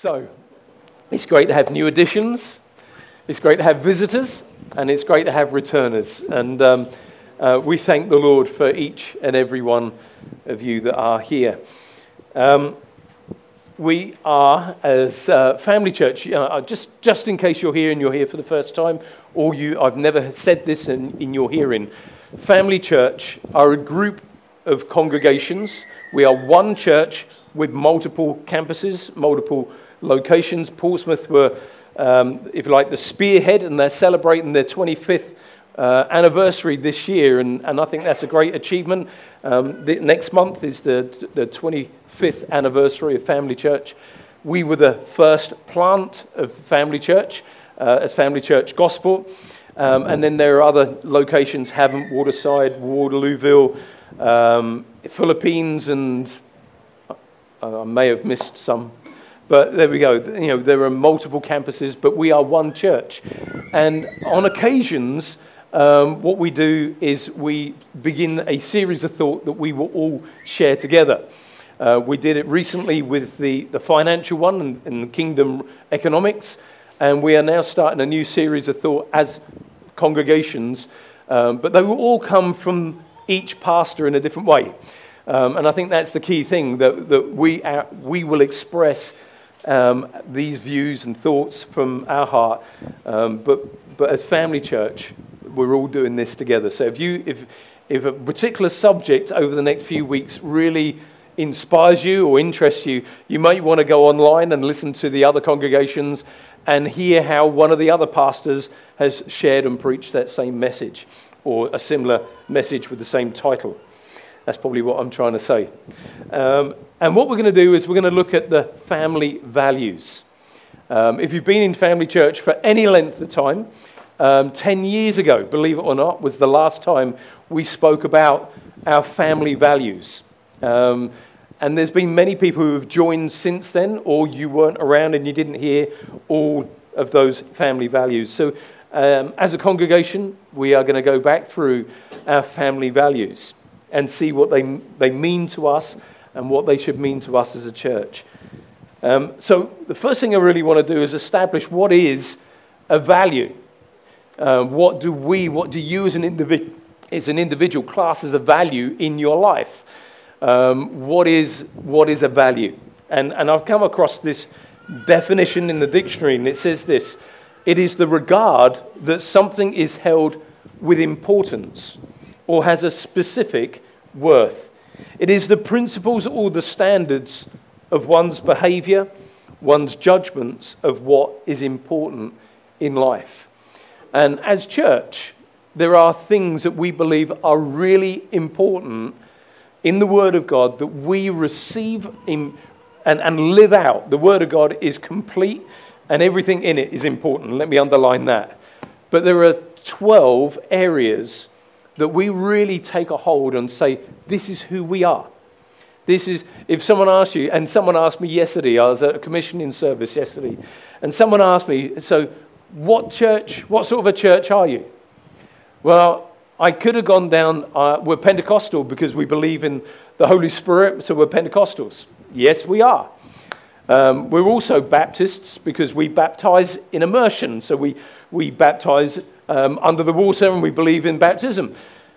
So, it's great to have new additions, it's great to have visitors, and it's great to have returners. And um, uh, we thank the Lord for each and every one of you that are here. Um, we are, as uh, Family Church, uh, just, just in case you're here and you're here for the first time, or you, I've never said this in, in your hearing, Family Church are a group of congregations. We are one church with multiple campuses, multiple locations. Portsmouth were, um, if you like, the spearhead, and they're celebrating their 25th uh, anniversary this year, and, and I think that's a great achievement. Um, the, next month is the, the 25th anniversary of Family Church. We were the first plant of Family Church uh, as Family Church Gosport. Um, and then there are other locations Havant, Waterside, Waterlooville, um, Philippines, and uh, I may have missed some. But there we go. You know, there are multiple campuses, but we are one church. And on occasions, um, what we do is we begin a series of thought that we will all share together. Uh, we did it recently with the, the financial one and, and the kingdom economics, and we are now starting a new series of thought as congregations, um, but they will all come from each pastor in a different way. Um, and I think that's the key thing that, that we, uh, we will express um, these views and thoughts from our heart. Um, but, but as family church, we're all doing this together. So if, you, if, if a particular subject over the next few weeks really inspires you or interests you, you might want to go online and listen to the other congregations and hear how one of the other pastors has shared and preached that same message or a similar message with the same title. That's probably what I'm trying to say. Um, and what we're going to do is we're going to look at the family values. Um, if you've been in family church for any length of time, um, 10 years ago, believe it or not, was the last time we spoke about our family values. Um, and there's been many people who have joined since then, or you weren't around and you didn't hear all of those family values. So, um, as a congregation, we are going to go back through our family values and see what they, they mean to us and what they should mean to us as a church. Um, so, the first thing I really want to do is establish what is a value. Uh, what do we, what do you as an, as an individual class as a value in your life? Um, what, is, what is a value? And, and I've come across this definition in the dictionary, and it says this it is the regard that something is held with importance or has a specific worth. It is the principles or the standards of one's behavior, one's judgments of what is important in life. And as church, there are things that we believe are really important in the Word of God that we receive in, and, and live out. The Word of God is complete and everything in it is important. Let me underline that. But there are 12 areas that we really take a hold and say, this is who we are. This is, if someone asks you, and someone asked me yesterday, I was at a commissioning service yesterday, and someone asked me, so what church, what sort of a church are you? Well, I could have gone down, uh, we're Pentecostal because we believe in the Holy Spirit, so we're Pentecostals. Yes, we are. Um, we're also Baptists because we baptize in immersion, so we, we baptize um, under the water and we believe in baptism.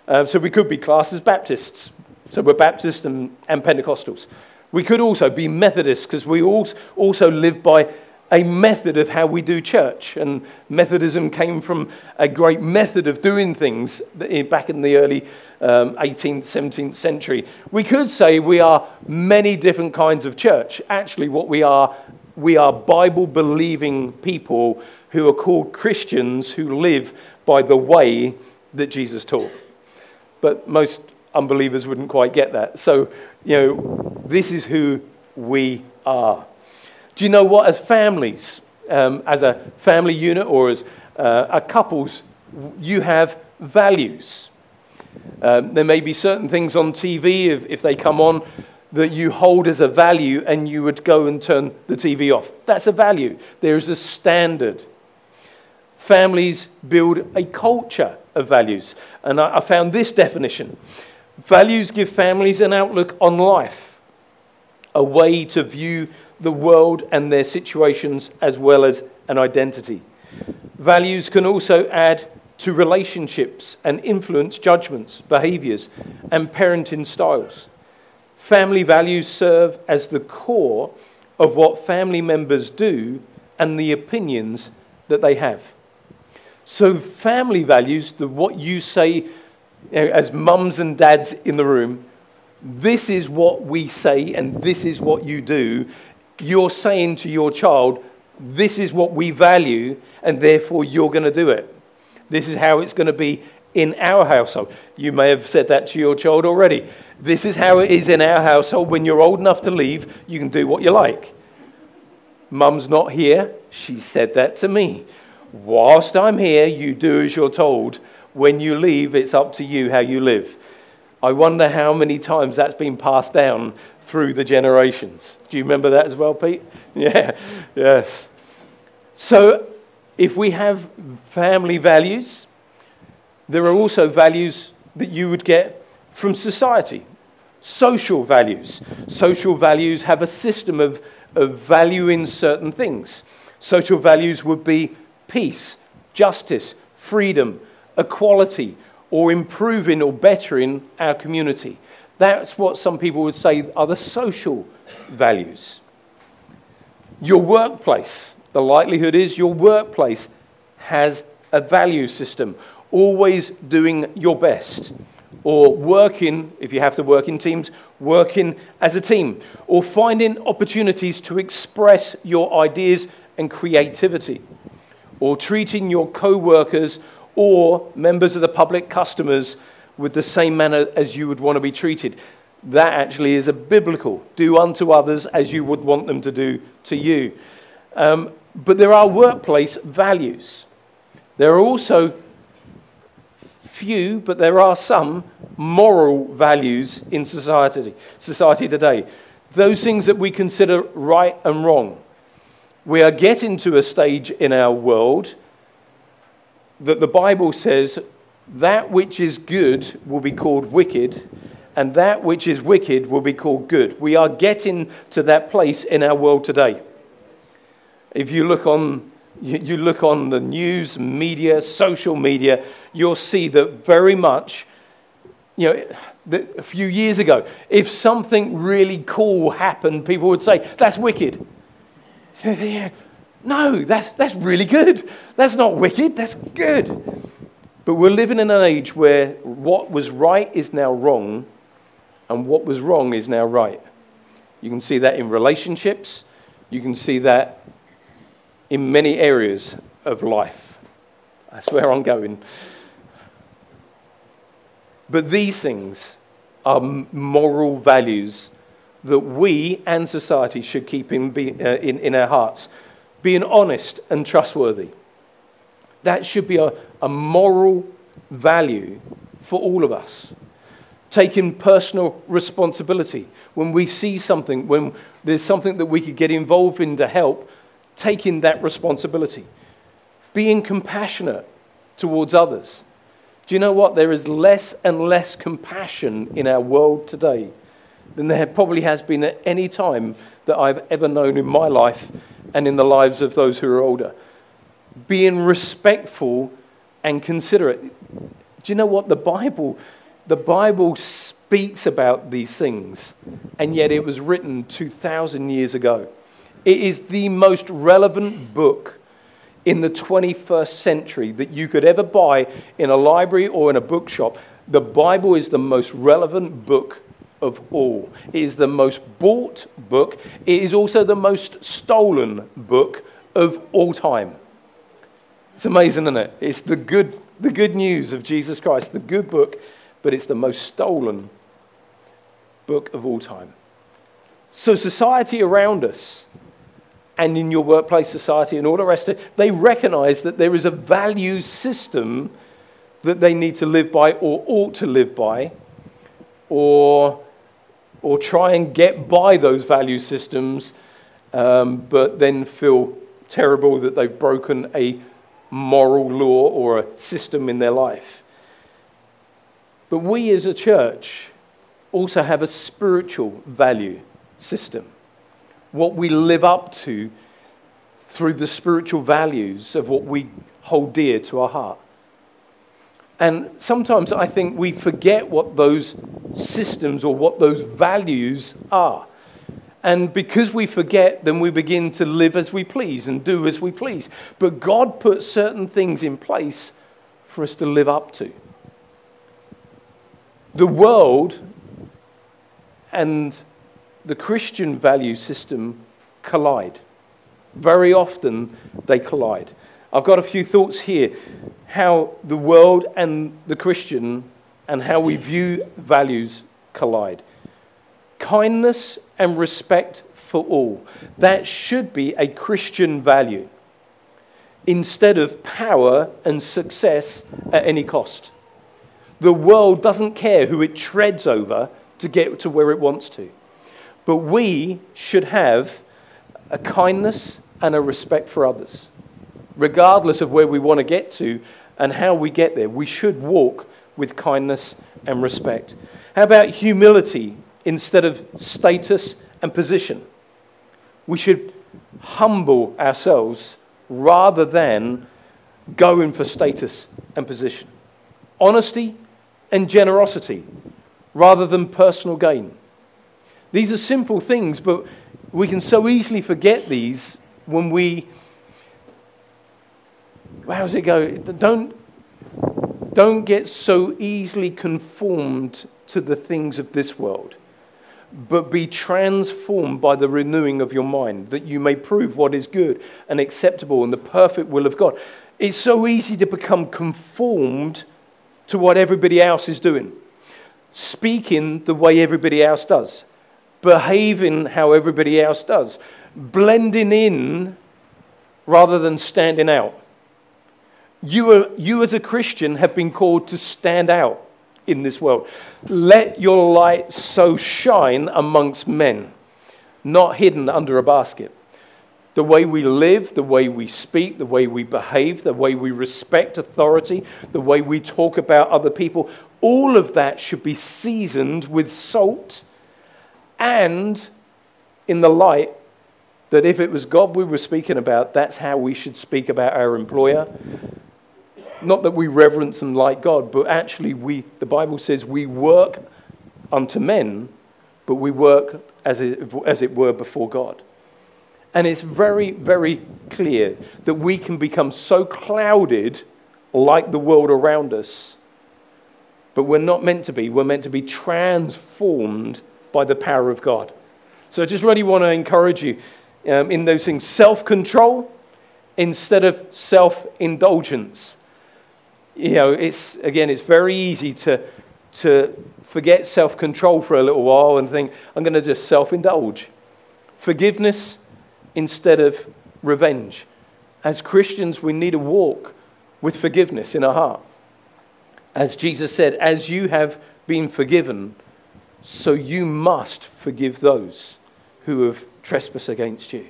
Uh, so we could be classed as Baptists. So we're Baptists and, and Pentecostals. We could also be Methodists because we also live by a method of how we do church. And Methodism came from a great method of doing things back in the early um, 18th, 17th century. We could say we are many different kinds of church. Actually, what we are, we are Bible believing people who are called Christians who live by the way that Jesus taught. But most unbelievers wouldn't quite get that. So, you know, this is who we are. Do you know what? As families, um, as a family unit or as uh, a couples, you have values. Um, there may be certain things on TV, if, if they come on, that you hold as a value and you would go and turn the TV off. That's a value. There is a standard. Families build a culture of values. And I, I found this definition values give families an outlook on life, a way to view the world and their situations as well as an identity. Values can also add to relationships and influence judgments, behaviors, and parenting styles. Family values serve as the core of what family members do and the opinions that they have. So, family values, the, what you say you know, as mums and dads in the room, this is what we say and this is what you do. You're saying to your child, this is what we value, and therefore you're going to do it. This is how it's going to be in our household. You may have said that to your child already. This is how it is in our household. When you're old enough to leave, you can do what you like. Mum's not here. She said that to me. Whilst I'm here, you do as you're told. When you leave, it's up to you how you live. I wonder how many times that's been passed down through the generations. Do you remember that as well, Pete? Yeah, yes. So, if we have family values, there are also values that you would get from society. Social values. Social values have a system of, of valuing certain things. Social values would be peace, justice, freedom, equality, or improving or bettering our community. That's what some people would say are the social values. Your workplace, the likelihood is your workplace has a value system, always doing your best, or working, if you have to work in teams, working as a team, or finding opportunities to express your ideas and creativity, or treating your co workers or members of the public customers with the same manner as you would want to be treated. That actually is a biblical do unto others as you would want them to do to you. Um, but there are workplace values. There are also few, but there are some moral values in society, society today. Those things that we consider right and wrong. We are getting to a stage in our world that the Bible says that which is good will be called wicked, and that which is wicked will be called good. We are getting to that place in our world today. If you look on, you look on the news, media, social media, you'll see that very much, you know, a few years ago, if something really cool happened, people would say, that's wicked. No, that's, that's really good. That's not wicked, that's good. But we're living in an age where what was right is now wrong, and what was wrong is now right. You can see that in relationships, you can see that in many areas of life. That's where I'm going. But these things are moral values that we and society should keep in, uh, in, in our hearts. Being honest and trustworthy. That should be a, a moral value for all of us. Taking personal responsibility. When we see something, when there's something that we could get involved in to help, taking that responsibility. Being compassionate towards others. Do you know what? There is less and less compassion in our world today than there probably has been at any time that I've ever known in my life and in the lives of those who are older being respectful and considerate. Do you know what? The Bible, the Bible speaks about these things, and yet it was written 2,000 years ago. It is the most relevant book in the 21st century that you could ever buy in a library or in a bookshop. The Bible is the most relevant book of all. It is the most bought book. It is also the most stolen book of all time. It's amazing, isn't it? It's the good, the good news of Jesus Christ, the good book, but it's the most stolen book of all time. So, society around us, and in your workplace society and all the rest of it, they recognize that there is a value system that they need to live by or ought to live by, or, or try and get by those value systems, um, but then feel terrible that they've broken a moral law or a system in their life. But we as a church also have a spiritual value system. what we live up to through the spiritual values of what we hold dear to our heart. And sometimes I think we forget what those systems or what those values are. And because we forget, then we begin to live as we please and do as we please. But God put certain things in place for us to live up to. The world and the Christian value system collide. Very often they collide. I've got a few thoughts here how the world and the Christian and how we view values collide. Kindness and respect for all. That should be a Christian value instead of power and success at any cost. The world doesn't care who it treads over to get to where it wants to. But we should have a kindness and a respect for others. Regardless of where we want to get to and how we get there, we should walk with kindness and respect. How about humility instead of status and position? We should humble ourselves rather than going for status and position. Honesty and generosity rather than personal gain. These are simple things, but we can so easily forget these when we. How does it go? Don't, don't get so easily conformed to the things of this world, but be transformed by the renewing of your mind, that you may prove what is good and acceptable and the perfect will of God. It's so easy to become conformed to what everybody else is doing, speaking the way everybody else does behaving how everybody else does, blending in rather than standing out. You, are, you, as a Christian, have been called to stand out in this world. Let your light so shine amongst men, not hidden under a basket. The way we live, the way we speak, the way we behave, the way we respect authority, the way we talk about other people, all of that should be seasoned with salt and in the light that if it was God we were speaking about, that's how we should speak about our employer. Not that we reverence and like God, but actually we, the Bible says we work unto men, but we work as it, as it were before God. And it's very, very clear that we can become so clouded like the world around us, but we're not meant to be. We're meant to be transformed by the power of God. So I just really want to encourage you um, in those things self control instead of self indulgence. You know, it's, again, it's very easy to, to forget self control for a little while and think, I'm going to just self indulge. Forgiveness instead of revenge. As Christians, we need to walk with forgiveness in our heart. As Jesus said, as you have been forgiven, so you must forgive those who have trespassed against you.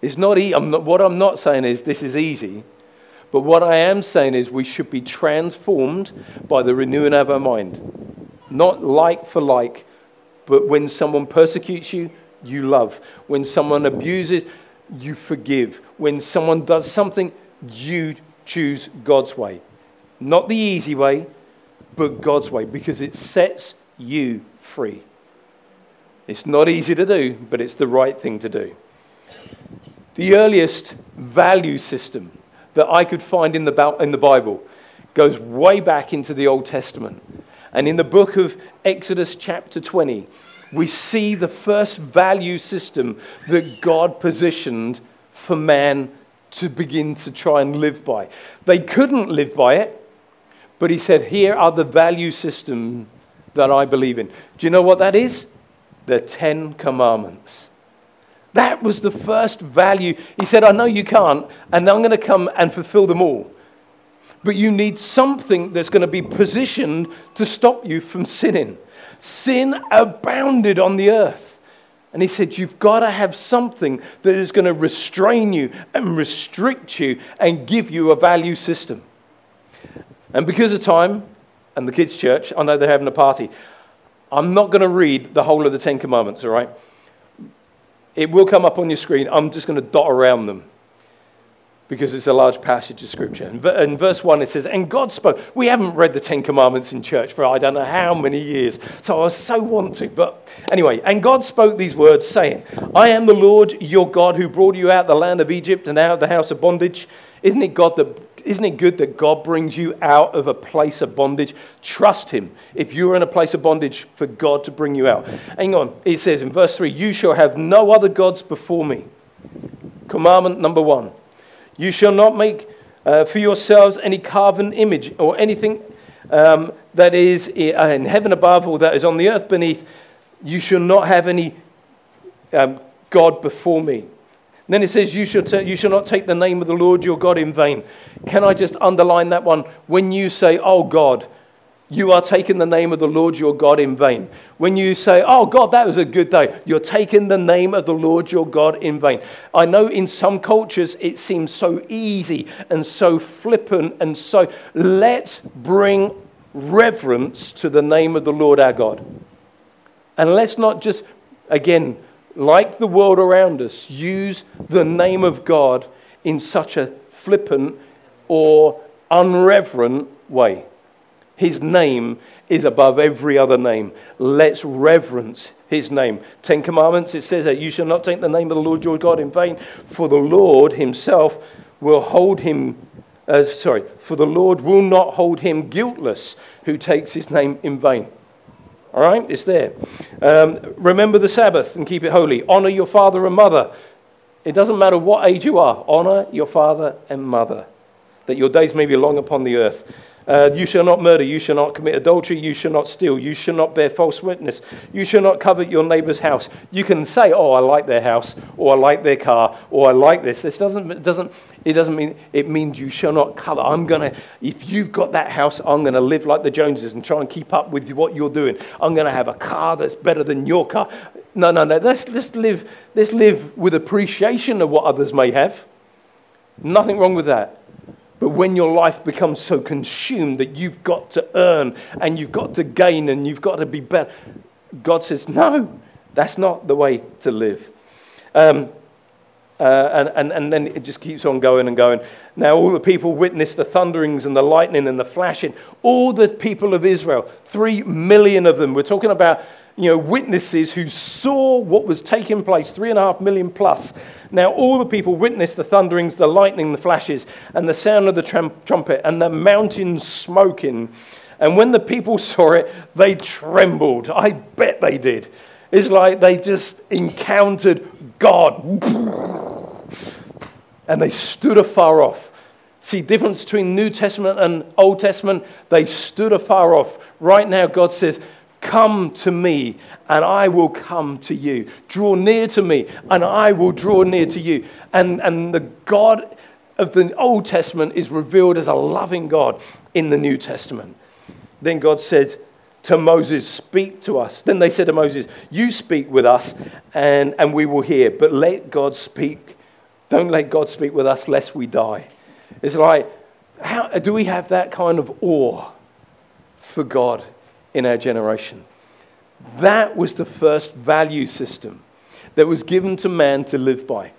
It's not, e- I'm not, what I'm not saying is this is easy, but what I am saying is we should be transformed by the renewing of our mind. Not like for like, but when someone persecutes you, you love. When someone abuses, you forgive. When someone does something, you choose God's way. Not the easy way, but God's way, because it sets you free. It's not easy to do, but it's the right thing to do. The earliest value system that I could find in the, in the Bible goes way back into the Old Testament. And in the book of Exodus, chapter 20, we see the first value system that God positioned for man to begin to try and live by. They couldn't live by it, but he said, Here are the value systems that I believe in. Do you know what that is? The Ten Commandments. That was the first value. He said, I know you can't, and I'm going to come and fulfill them all. But you need something that's going to be positioned to stop you from sinning. Sin abounded on the earth. And he said, You've got to have something that is going to restrain you and restrict you and give you a value system. And because of time, and the kids' church, I know they're having a party. I'm not going to read the whole of the Ten Commandments, all right? It will come up on your screen. I'm just going to dot around them because it's a large passage of scripture. In verse 1, it says, And God spoke. We haven't read the Ten Commandments in church for I don't know how many years, so I was so want to. But anyway, and God spoke these words, saying, I am the Lord your God who brought you out of the land of Egypt and out of the house of bondage. Isn't it God that isn't it good that God brings you out of a place of bondage? Trust Him. If you're in a place of bondage, for God to bring you out. Hang on. It says in verse 3 You shall have no other gods before me. Commandment number one You shall not make uh, for yourselves any carven image or anything um, that is in heaven above or that is on the earth beneath. You shall not have any um, God before me. Then it says, you shall, t- you shall not take the name of the Lord your God in vain. Can I just underline that one? When you say, Oh God, you are taking the name of the Lord your God in vain. When you say, Oh God, that was a good day, you're taking the name of the Lord your God in vain. I know in some cultures it seems so easy and so flippant and so. Let's bring reverence to the name of the Lord our God. And let's not just, again, like the world around us, use the name of God in such a flippant or unreverent way. His name is above every other name. Let's reverence his name. Ten Commandments, it says that you shall not take the name of the Lord your God in vain, for the Lord himself will hold him, uh, sorry, for the Lord will not hold him guiltless who takes his name in vain. All right, it's there. Um, remember the Sabbath and keep it holy. Honor your father and mother. It doesn't matter what age you are, honor your father and mother, that your days may be long upon the earth. Uh, you shall not murder, you shall not commit adultery, you shall not steal, you shall not bear false witness, you shall not covet your neighbor's house. You can say, Oh, I like their house, or I like their car, or I like this. This doesn't, it doesn't, it doesn't mean, it means you shall not covet. I'm to, if you've got that house, I'm going to live like the Joneses and try and keep up with what you're doing. I'm going to have a car that's better than your car. No, no, no. Let's, let's, live, let's live with appreciation of what others may have. Nothing wrong with that. But when your life becomes so consumed that you've got to earn and you've got to gain and you've got to be better, God says, no, that's not the way to live. Um, uh, and, and, and then it just keeps on going and going. Now, all the people witnessed the thunderings and the lightning and the flashing. All the people of Israel, three million of them. We're talking about you know, witnesses who saw what was taking place, three and a half million plus. Now, all the people witnessed the thunderings, the lightning, the flashes, and the sound of the trum- trumpet, and the mountains smoking. And when the people saw it, they trembled. I bet they did. It's like they just encountered God. And they stood afar off. See, difference between New Testament and Old Testament, they stood afar off. Right now, God says, Come to me, and I will come to you. Draw near to me, and I will draw near to you. And, and the God of the Old Testament is revealed as a loving God in the New Testament. Then God said to Moses, Speak to us. Then they said to Moses, You speak with us, and, and we will hear, but let God speak. Don't let God speak with us, lest we die. It's like, how, do we have that kind of awe for God? In our generation. That was the first value system that was given to man to live by.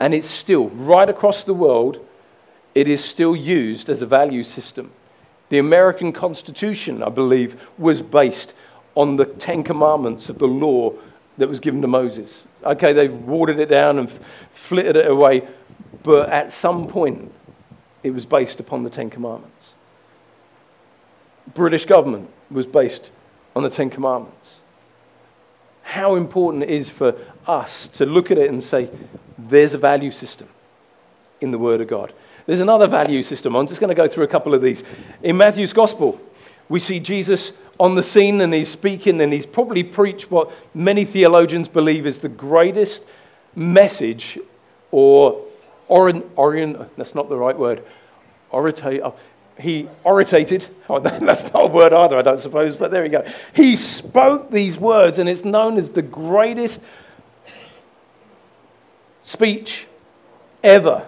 And it's still, right across the world, it is still used as a value system. The American Constitution, I believe, was based on the Ten Commandments of the law that was given to Moses. Okay, they've watered it down and flitted it away, but at some point, it was based upon the Ten Commandments. British government was based on the Ten Commandments. How important it is for us to look at it and say, there's a value system in the Word of God. There's another value system. I'm just going to go through a couple of these. In Matthew's Gospel, we see Jesus on the scene and he's speaking and he's probably preached what many theologians believe is the greatest message or orient, orient that's not the right word, orate, he orated. Oh, that's not a word either, I don't suppose, but there we go. He spoke these words, and it's known as the greatest speech ever.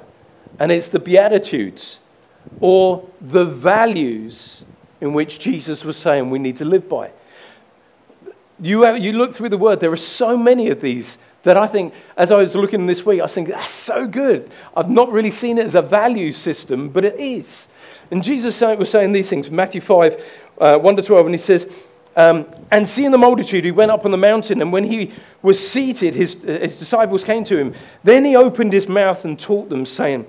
And it's the Beatitudes or the values in which Jesus was saying we need to live by. You, have, you look through the word, there are so many of these that I think, as I was looking this week, I was thinking, that's so good. I've not really seen it as a value system, but it is. And Jesus was saying these things, Matthew 5, uh, 1 to 12, and he says, um, and seeing the multitude, he went up on the mountain, and when he was seated, his, his disciples came to him. Then he opened his mouth and taught them, saying,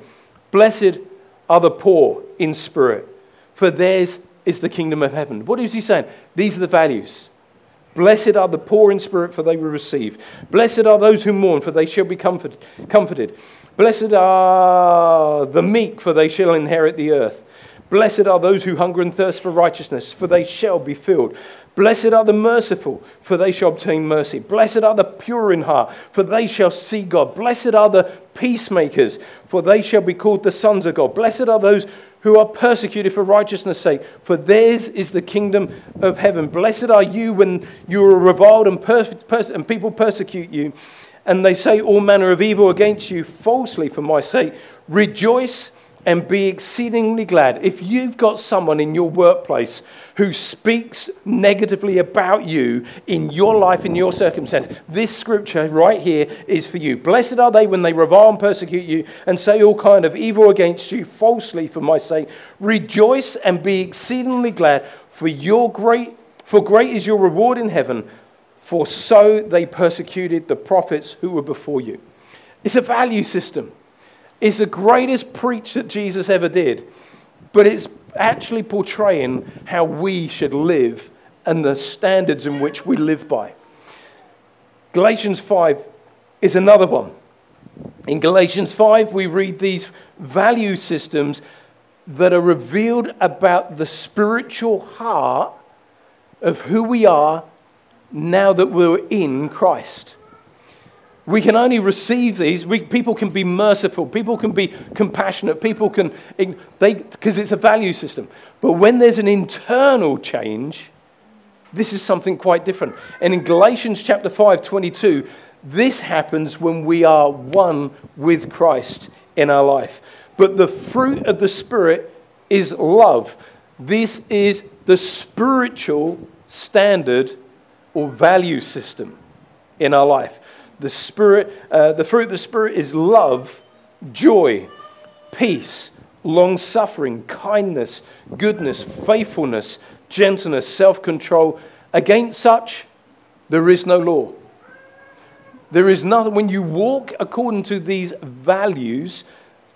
Blessed are the poor in spirit, for theirs is the kingdom of heaven. What is he saying? These are the values. Blessed are the poor in spirit, for they will receive. Blessed are those who mourn, for they shall be comfort, comforted. Blessed are the meek, for they shall inherit the earth. Blessed are those who hunger and thirst for righteousness, for they shall be filled. Blessed are the merciful, for they shall obtain mercy. Blessed are the pure in heart, for they shall see God. Blessed are the peacemakers, for they shall be called the sons of God. Blessed are those who are persecuted for righteousness' sake, for theirs is the kingdom of heaven. Blessed are you when you are reviled and, pers- and people persecute you, and they say all manner of evil against you falsely for my sake. Rejoice and be exceedingly glad. If you've got someone in your workplace who speaks negatively about you in your life, in your circumstance, this scripture right here is for you. Blessed are they when they revile and persecute you and say all kind of evil against you falsely for my sake. Rejoice and be exceedingly glad, for your great for great is your reward in heaven, for so they persecuted the prophets who were before you. It's a value system. It's the greatest preach that Jesus ever did, but it's actually portraying how we should live and the standards in which we live by. Galatians 5 is another one. In Galatians 5, we read these value systems that are revealed about the spiritual heart of who we are now that we're in Christ. We can only receive these. We, people can be merciful. People can be compassionate. People can, because it's a value system. But when there's an internal change, this is something quite different. And in Galatians chapter 5, 22, this happens when we are one with Christ in our life. But the fruit of the Spirit is love. This is the spiritual standard or value system in our life. The Spirit, uh, the fruit of the Spirit is love, joy, peace, long suffering, kindness, goodness, faithfulness, gentleness, self control. Against such, there is no law. There is nothing, when you walk according to these values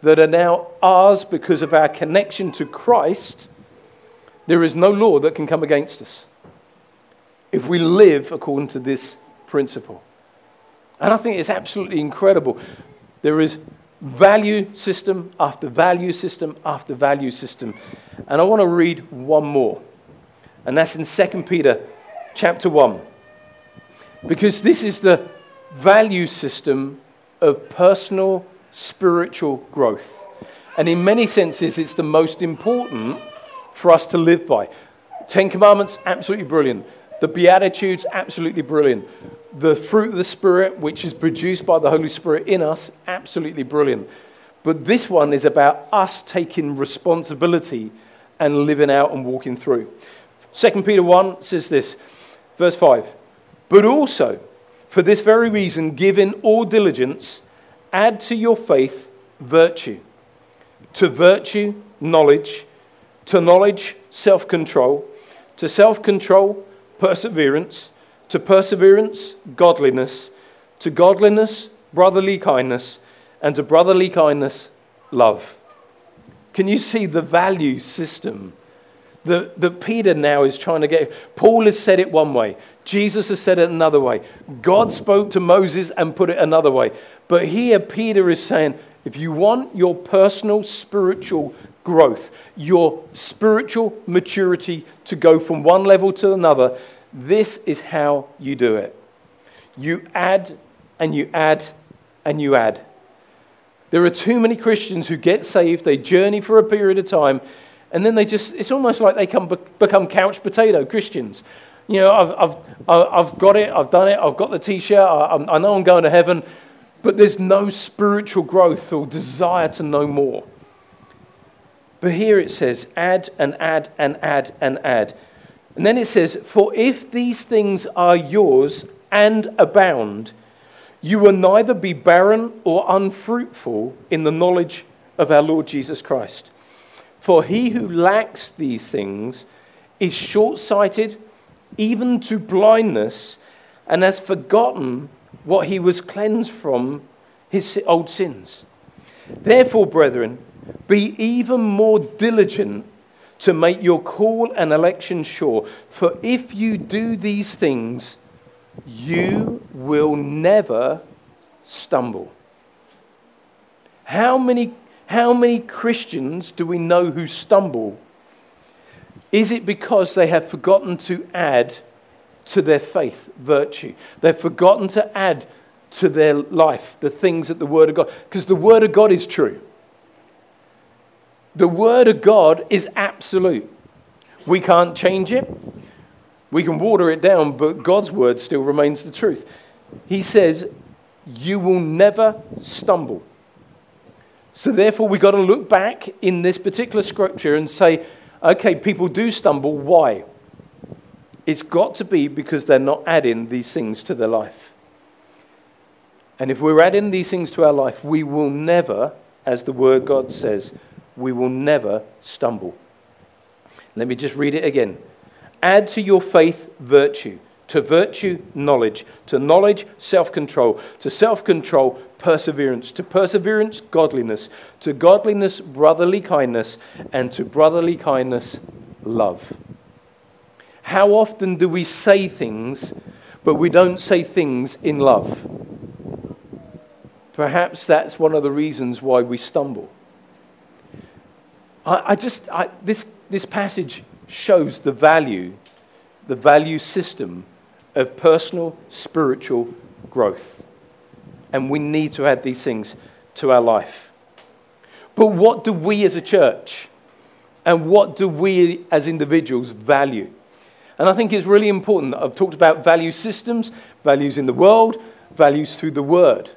that are now ours because of our connection to Christ, there is no law that can come against us if we live according to this principle. And I think it's absolutely incredible. There is value system after value system after value system. And I want to read one more. And that's in 2 Peter chapter 1. Because this is the value system of personal spiritual growth. And in many senses, it's the most important for us to live by. Ten Commandments, absolutely brilliant. The Beatitudes, absolutely brilliant. The fruit of the Spirit, which is produced by the Holy Spirit in us, absolutely brilliant. But this one is about us taking responsibility and living out and walking through. 2 Peter 1 says this, verse 5 But also, for this very reason, given all diligence, add to your faith virtue, to virtue, knowledge, to knowledge, self control, to self control, perseverance, to perseverance, godliness, to godliness, brotherly kindness, and to brotherly kindness, love. Can you see the value system that, that Peter now is trying to get? Paul has said it one way, Jesus has said it another way. God spoke to Moses and put it another way. But here, Peter is saying, if you want your personal spiritual growth, your spiritual maturity to go from one level to another, this is how you do it. You add and you add and you add. There are too many Christians who get saved, they journey for a period of time, and then they just, it's almost like they come, become couch potato Christians. You know, I've, I've, I've got it, I've done it, I've got the t shirt, I, I know I'm going to heaven, but there's no spiritual growth or desire to know more. But here it says, add and add and add and add. And then it says, For if these things are yours and abound, you will neither be barren or unfruitful in the knowledge of our Lord Jesus Christ. For he who lacks these things is short sighted, even to blindness, and has forgotten what he was cleansed from his old sins. Therefore, brethren, be even more diligent to make your call and election sure. For if you do these things, you will never stumble. How many, how many Christians do we know who stumble? Is it because they have forgotten to add to their faith virtue? They've forgotten to add to their life the things that the Word of God, because the Word of God is true. The Word of God is absolute. We can't change it. We can water it down, but God's Word still remains the truth. He says, You will never stumble. So, therefore, we've got to look back in this particular scripture and say, okay, people do stumble. Why? It's got to be because they're not adding these things to their life. And if we're adding these things to our life, we will never, as the Word God says, we will never stumble. Let me just read it again. Add to your faith virtue, to virtue, knowledge, to knowledge, self control, to self control, perseverance, to perseverance, godliness, to godliness, brotherly kindness, and to brotherly kindness, love. How often do we say things, but we don't say things in love? Perhaps that's one of the reasons why we stumble. I, I just, I, this, this passage shows the value, the value system of personal spiritual growth. And we need to add these things to our life. But what do we as a church and what do we as individuals value? And I think it's really important. I've talked about value systems, values in the world, values through the word.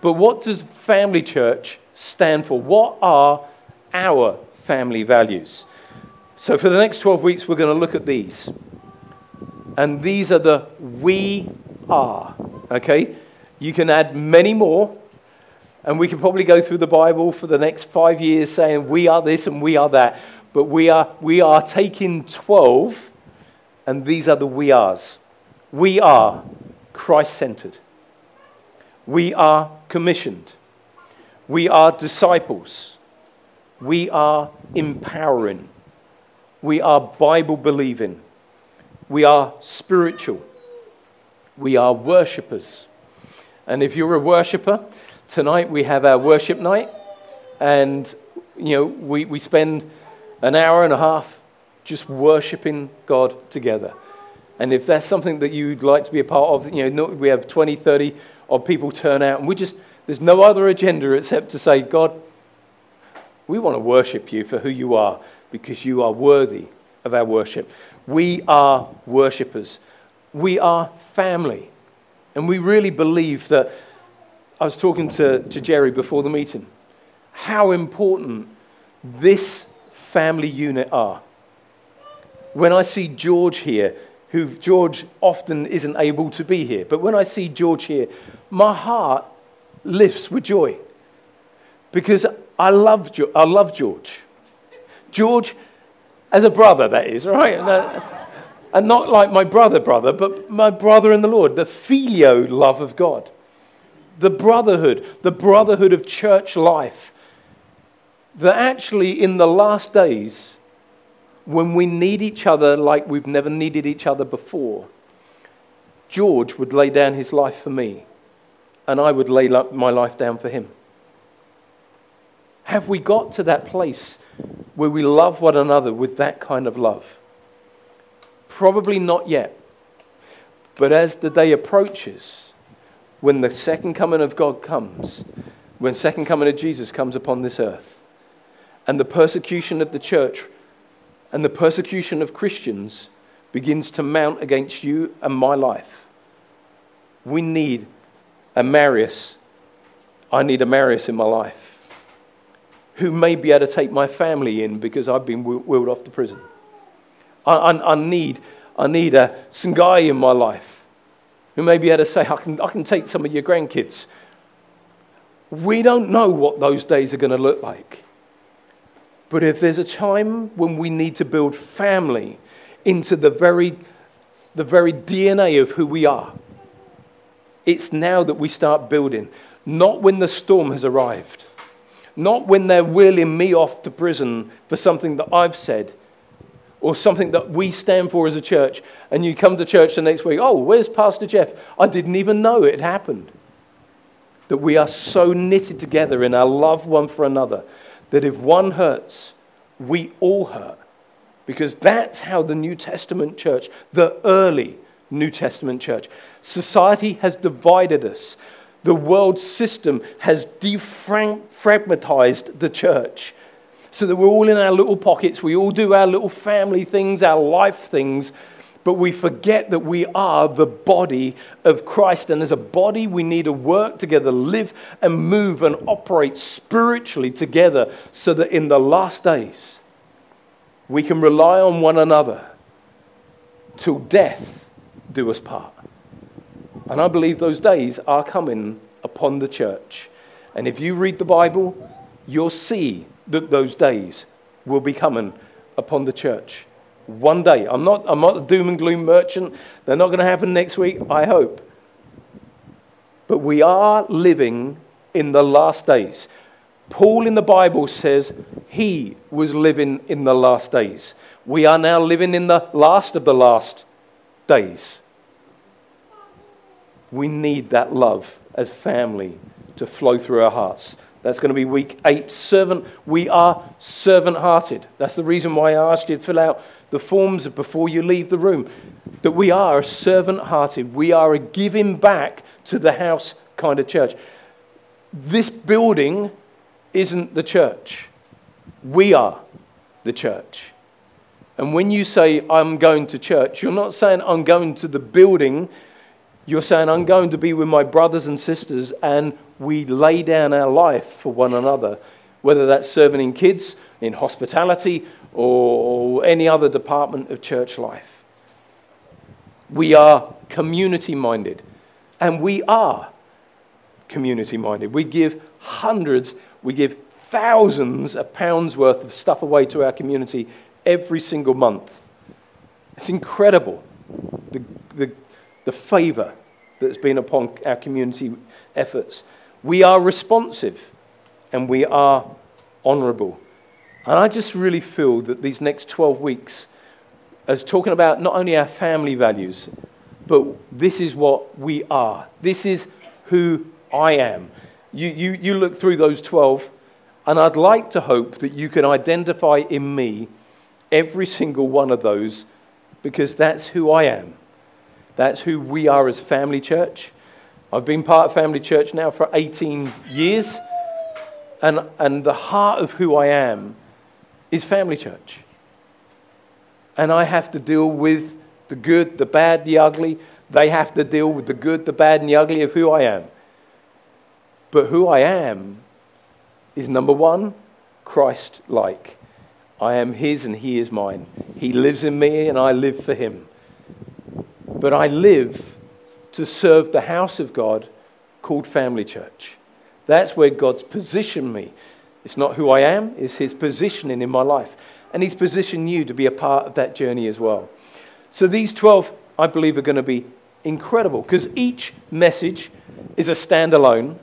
But what does family church stand for? What are our family values? So, for the next 12 weeks, we're going to look at these. And these are the we are. Okay? You can add many more. And we can probably go through the Bible for the next five years saying we are this and we are that. But we are, we are taking 12, and these are the we are's. We are Christ centered. We are commissioned. We are disciples. We are empowering. We are Bible believing. We are spiritual. We are worshippers. And if you're a worshipper, tonight we have our worship night. And, you know, we, we spend an hour and a half just worshiping God together. And if that's something that you'd like to be a part of, you know, we have 20, 30 of people turn out, and we just, there's no other agenda except to say, God, we want to worship you for who you are because you are worthy of our worship. We are worshippers. We are family. And we really believe that. I was talking to, to Jerry before the meeting, how important this family unit are. When I see George here, who George often isn't able to be here, but when I see George here, my heart lifts with joy because I love, I love George. George, as a brother, that is, right? And, uh, and not like my brother, brother, but my brother in the Lord, the phileo love of God, the brotherhood, the brotherhood of church life. That actually, in the last days, when we need each other like we've never needed each other before, George would lay down his life for me, and I would lay my life down for him. Have we got to that place where we love one another with that kind of love? Probably not yet. But as the day approaches, when the second coming of God comes, when second coming of Jesus comes upon this earth, and the persecution of the church and the persecution of Christians begins to mount against you and my life, we need a Marius. I need a Marius in my life who may be able to take my family in because I've been wheeled off to prison. I, I, I need, I need a, some guy in my life who may be able to say, I can, I can take some of your grandkids. We don't know what those days are going to look like. But if there's a time when we need to build family into the very, the very DNA of who we are, it's now that we start building, not when the storm has arrived, not when they're wheeling me off to prison for something that I've said or something that we stand for as a church, and you come to church the next week, oh, where's Pastor Jeff? I didn't even know it happened. That we are so knitted together in our love one for another that if one hurts, we all hurt. Because that's how the New Testament church, the early New Testament church, society has divided us. The world system has defragmentized the church so that we're all in our little pockets. We all do our little family things, our life things, but we forget that we are the body of Christ. And as a body, we need to work together, live and move and operate spiritually together so that in the last days, we can rely on one another till death do us part. And I believe those days are coming upon the church. And if you read the Bible, you'll see that those days will be coming upon the church. One day. I'm not, I'm not a doom and gloom merchant. They're not going to happen next week, I hope. But we are living in the last days. Paul in the Bible says he was living in the last days. We are now living in the last of the last days. We need that love as family to flow through our hearts. That's going to be week eight. Servant, we are servant hearted. That's the reason why I asked you to fill out the forms before you leave the room. That we are a servant hearted. We are a giving back to the house kind of church. This building isn't the church. We are the church. And when you say, I'm going to church, you're not saying, I'm going to the building. You're saying, I'm going to be with my brothers and sisters and we lay down our life for one another, whether that's serving in kids, in hospitality, or any other department of church life. We are community minded, and we are community minded. We give hundreds, we give thousands of pounds worth of stuff away to our community every single month. It's incredible the, the, the favor that's been upon our community efforts. We are responsive and we are honorable. And I just really feel that these next 12 weeks, as talking about not only our family values, but this is what we are. This is who I am. You, you, you look through those 12, and I'd like to hope that you can identify in me every single one of those because that's who I am. That's who we are as family church. I've been part of Family Church now for 18 years, and, and the heart of who I am is Family Church. And I have to deal with the good, the bad, the ugly. They have to deal with the good, the bad, and the ugly of who I am. But who I am is number one, Christ like. I am His and He is mine. He lives in me and I live for Him. But I live to serve the house of God called Family Church. That's where God's positioned me. It's not who I am, it's His positioning in my life. And He's positioned you to be a part of that journey as well. So these 12, I believe, are going to be incredible because each message is a standalone,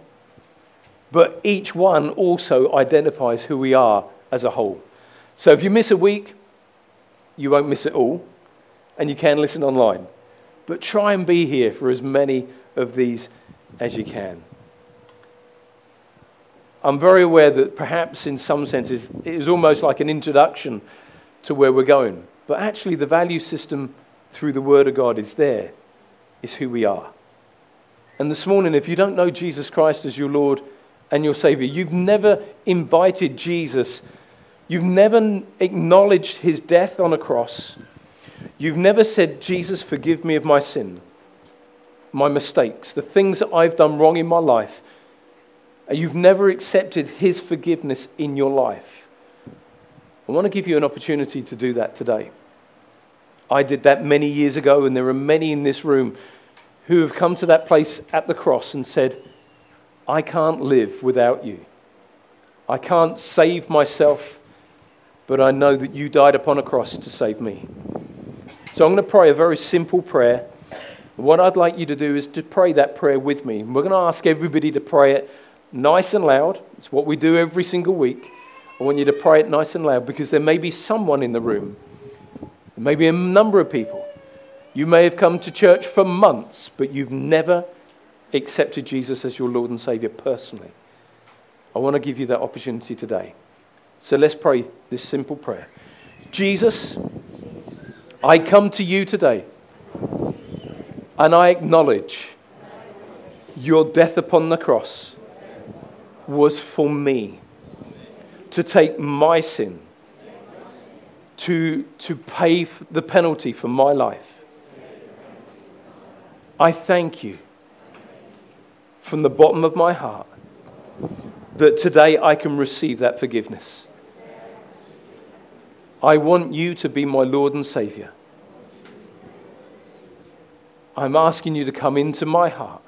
but each one also identifies who we are as a whole. So if you miss a week, you won't miss it all, and you can listen online. But try and be here for as many of these as you can. I'm very aware that perhaps in some senses it is almost like an introduction to where we're going. But actually, the value system through the Word of God is there, is who we are. And this morning, if you don't know Jesus Christ as your Lord and your Savior, you've never invited Jesus, you've never acknowledged his death on a cross, You've never said, Jesus, forgive me of my sin, my mistakes, the things that I've done wrong in my life. And you've never accepted His forgiveness in your life. I want to give you an opportunity to do that today. I did that many years ago, and there are many in this room who have come to that place at the cross and said, I can't live without you. I can't save myself, but I know that you died upon a cross to save me. So I'm going to pray a very simple prayer. What I'd like you to do is to pray that prayer with me. We're going to ask everybody to pray it nice and loud. It's what we do every single week. I want you to pray it nice and loud because there may be someone in the room, maybe a number of people. You may have come to church for months, but you've never accepted Jesus as your Lord and Savior personally. I want to give you that opportunity today. So let's pray this simple prayer Jesus, I come to you today and I acknowledge your death upon the cross was for me to take my sin, to, to pay the penalty for my life. I thank you from the bottom of my heart that today I can receive that forgiveness. I want you to be my Lord and Savior. I'm asking you to come into my heart.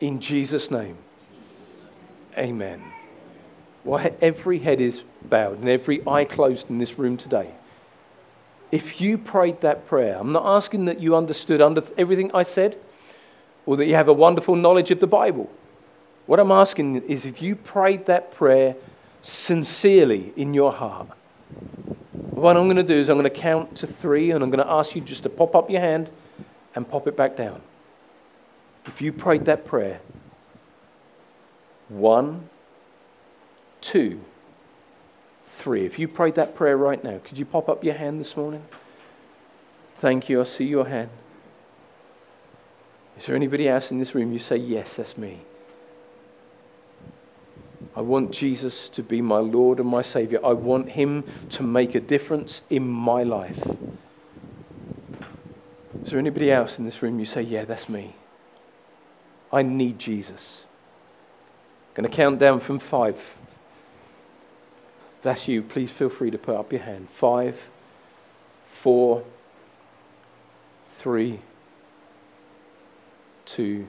In Jesus' name. Amen. Well, every head is bowed and every eye closed in this room today. If you prayed that prayer, I'm not asking that you understood under everything I said or that you have a wonderful knowledge of the Bible. What I'm asking is if you prayed that prayer sincerely in your heart, what I'm going to do is I'm going to count to three and I'm going to ask you just to pop up your hand and pop it back down. If you prayed that prayer, one, two, three. If you prayed that prayer right now, could you pop up your hand this morning? Thank you. I see your hand. Is there anybody else in this room you say, Yes, that's me? I want Jesus to be my Lord and my Savior. I want Him to make a difference in my life. Is there anybody else in this room you say, Yeah, that's me? I need Jesus. I'm going to count down from five. If that's you, please feel free to put up your hand. Five, four, three, two,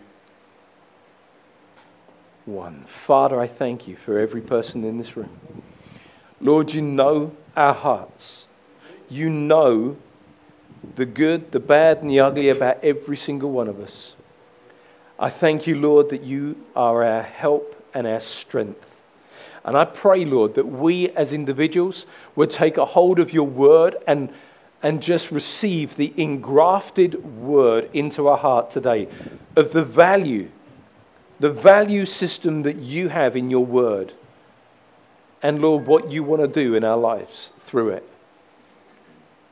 one. Father, I thank you for every person in this room. Lord, you know our hearts. You know the good, the bad, and the ugly about every single one of us. I thank you, Lord, that you are our help and our strength. And I pray, Lord, that we as individuals would take a hold of your word and, and just receive the engrafted word into our heart today of the value the value system that you have in your word, and Lord, what you want to do in our lives through it.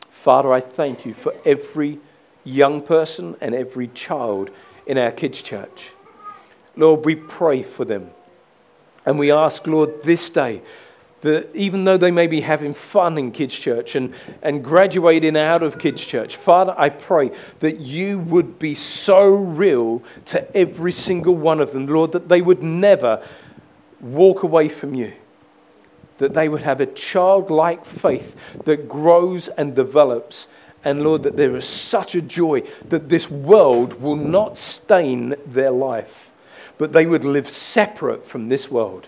Father, I thank you for every young person and every child in our kids' church. Lord, we pray for them. And we ask, Lord, this day that even though they may be having fun in kids' church and, and graduating out of kids' church, Father, I pray that you would be so real to every single one of them, Lord, that they would never walk away from you. That they would have a childlike faith that grows and develops. And Lord, that there is such a joy that this world will not stain their life, but they would live separate from this world